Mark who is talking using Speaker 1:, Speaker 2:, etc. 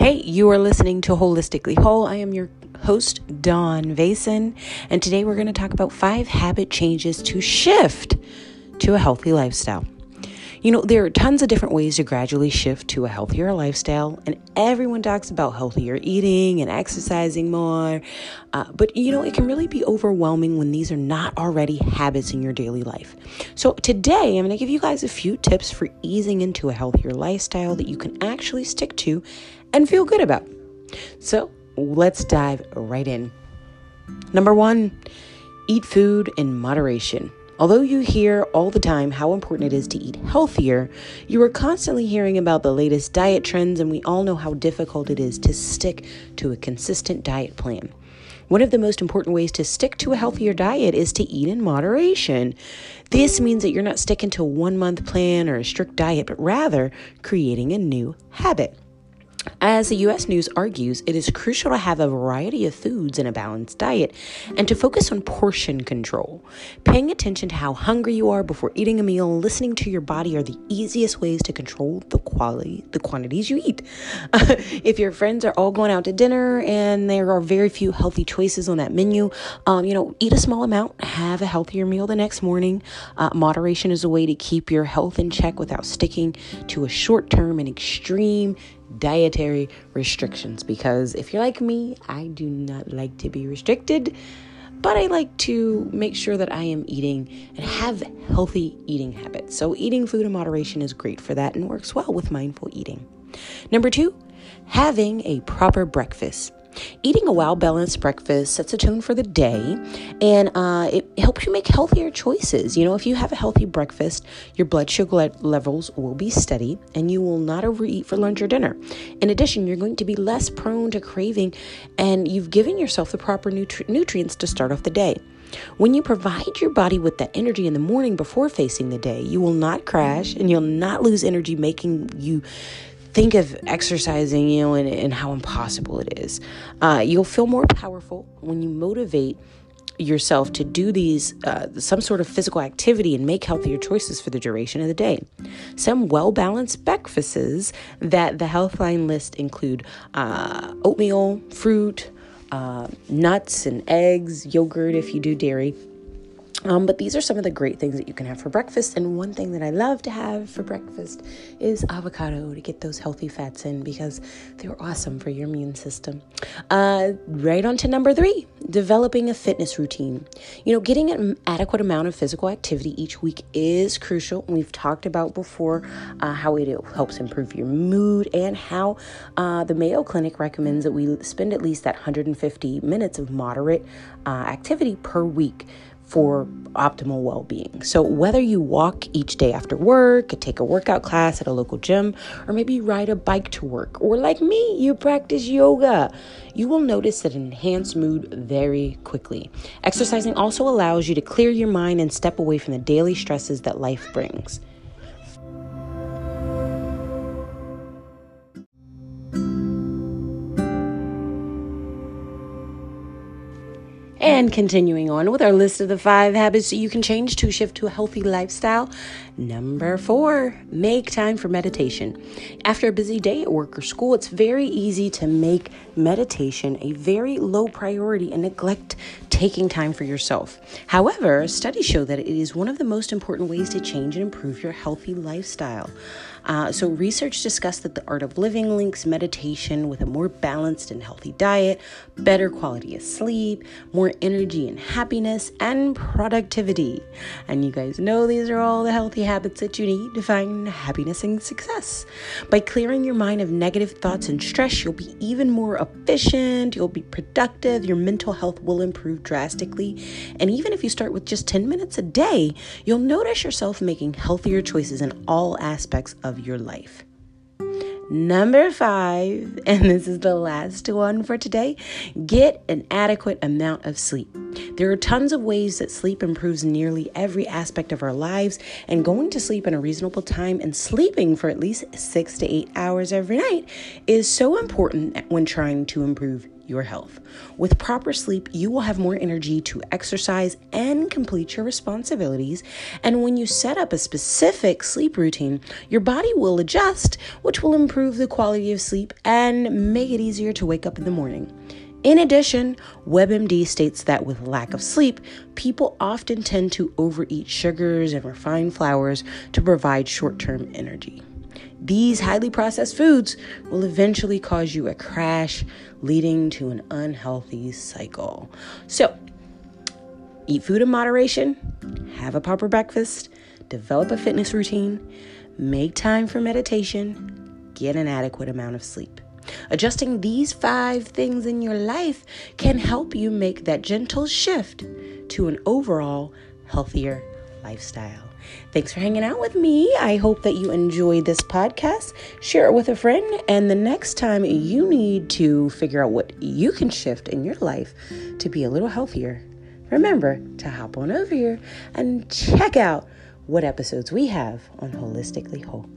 Speaker 1: Hey, you are listening to Holistically Whole. I am your host, Dawn Vason, and today we're going to talk about five habit changes to shift to a healthy lifestyle. You know, there are tons of different ways to gradually shift to a healthier lifestyle, and everyone talks about healthier eating and exercising more. Uh, but, you know, it can really be overwhelming when these are not already habits in your daily life. So, today I'm going to give you guys a few tips for easing into a healthier lifestyle that you can actually stick to and feel good about. So, let's dive right in. Number one, eat food in moderation. Although you hear all the time how important it is to eat healthier, you are constantly hearing about the latest diet trends, and we all know how difficult it is to stick to a consistent diet plan. One of the most important ways to stick to a healthier diet is to eat in moderation. This means that you're not sticking to a one month plan or a strict diet, but rather creating a new habit. As the US News argues, it is crucial to have a variety of foods in a balanced diet and to focus on portion control. Paying attention to how hungry you are before eating a meal listening to your body are the easiest ways to control the quality, the quantities you eat. if your friends are all going out to dinner and there are very few healthy choices on that menu, um, you know, eat a small amount, have a healthier meal the next morning. Uh, moderation is a way to keep your health in check without sticking to a short term and extreme dietary restrictions because if you're like me, I do not like to be restricted, but I like to make sure that I am eating and have healthy eating habits. So, eating food in moderation is great for that and works well with mindful eating. Number two, having a proper breakfast. Eating a well balanced breakfast sets a tone for the day and uh, it helps you make healthier choices. You know, if you have a healthy breakfast, your blood sugar levels will be steady and you will not overeat for lunch or dinner. In addition, you're going to be less prone to craving and you've given yourself the proper nutri- nutrients to start off the day. When you provide your body with that energy in the morning before facing the day, you will not crash and you'll not lose energy, making you think of exercising, you know, and, and how impossible it is. Uh, you'll feel more powerful when you motivate yourself to do these uh, some sort of physical activity and make healthier choices for the duration of the day. Some well balanced breakfasts that the Healthline list include uh, oatmeal, fruit, uh, nuts and eggs, yogurt if you do dairy, um, but these are some of the great things that you can have for breakfast. And one thing that I love to have for breakfast is avocado to get those healthy fats in because they're awesome for your immune system. Uh, right on to number three developing a fitness routine. You know, getting an adequate amount of physical activity each week is crucial. We've talked about before uh, how it helps improve your mood and how uh, the Mayo Clinic recommends that we spend at least that 150 minutes of moderate uh, activity per week for optimal well being. So, whether you walk each day after work, take a workout class at a local gym, or maybe ride a bike to work, or like me, you practice yoga, you will notice an enhanced mood very quickly. Exercising also allows you to clear your mind and step away from the daily stresses that life brings. And continuing on with our list of the five habits that you can change to shift to a healthy lifestyle. Number four, make time for meditation. After a busy day at work or school, it's very easy to make meditation a very low priority and neglect taking time for yourself. However, studies show that it is one of the most important ways to change and improve your healthy lifestyle. Uh, so, research discussed that the art of living links meditation with a more balanced and healthy diet, better quality of sleep, more energy and happiness, and productivity. And you guys know these are all the healthy habits that you need to find happiness and success. By clearing your mind of negative thoughts and stress, you'll be even more efficient, you'll be productive, your mental health will improve drastically. And even if you start with just 10 minutes a day, you'll notice yourself making healthier choices in all aspects of of your life. Number five, and this is the last one for today get an adequate amount of sleep. There are tons of ways that sleep improves nearly every aspect of our lives, and going to sleep in a reasonable time and sleeping for at least six to eight hours every night is so important when trying to improve your health. With proper sleep, you will have more energy to exercise and complete your responsibilities. And when you set up a specific sleep routine, your body will adjust, which will improve the quality of sleep and make it easier to wake up in the morning. In addition, WebMD states that with lack of sleep, people often tend to overeat sugars and refined flours to provide short term energy. These highly processed foods will eventually cause you a crash, leading to an unhealthy cycle. So, eat food in moderation, have a proper breakfast, develop a fitness routine, make time for meditation, get an adequate amount of sleep. Adjusting these five things in your life can help you make that gentle shift to an overall healthier lifestyle. Thanks for hanging out with me. I hope that you enjoyed this podcast. Share it with a friend. And the next time you need to figure out what you can shift in your life to be a little healthier, remember to hop on over here and check out what episodes we have on Holistically Whole.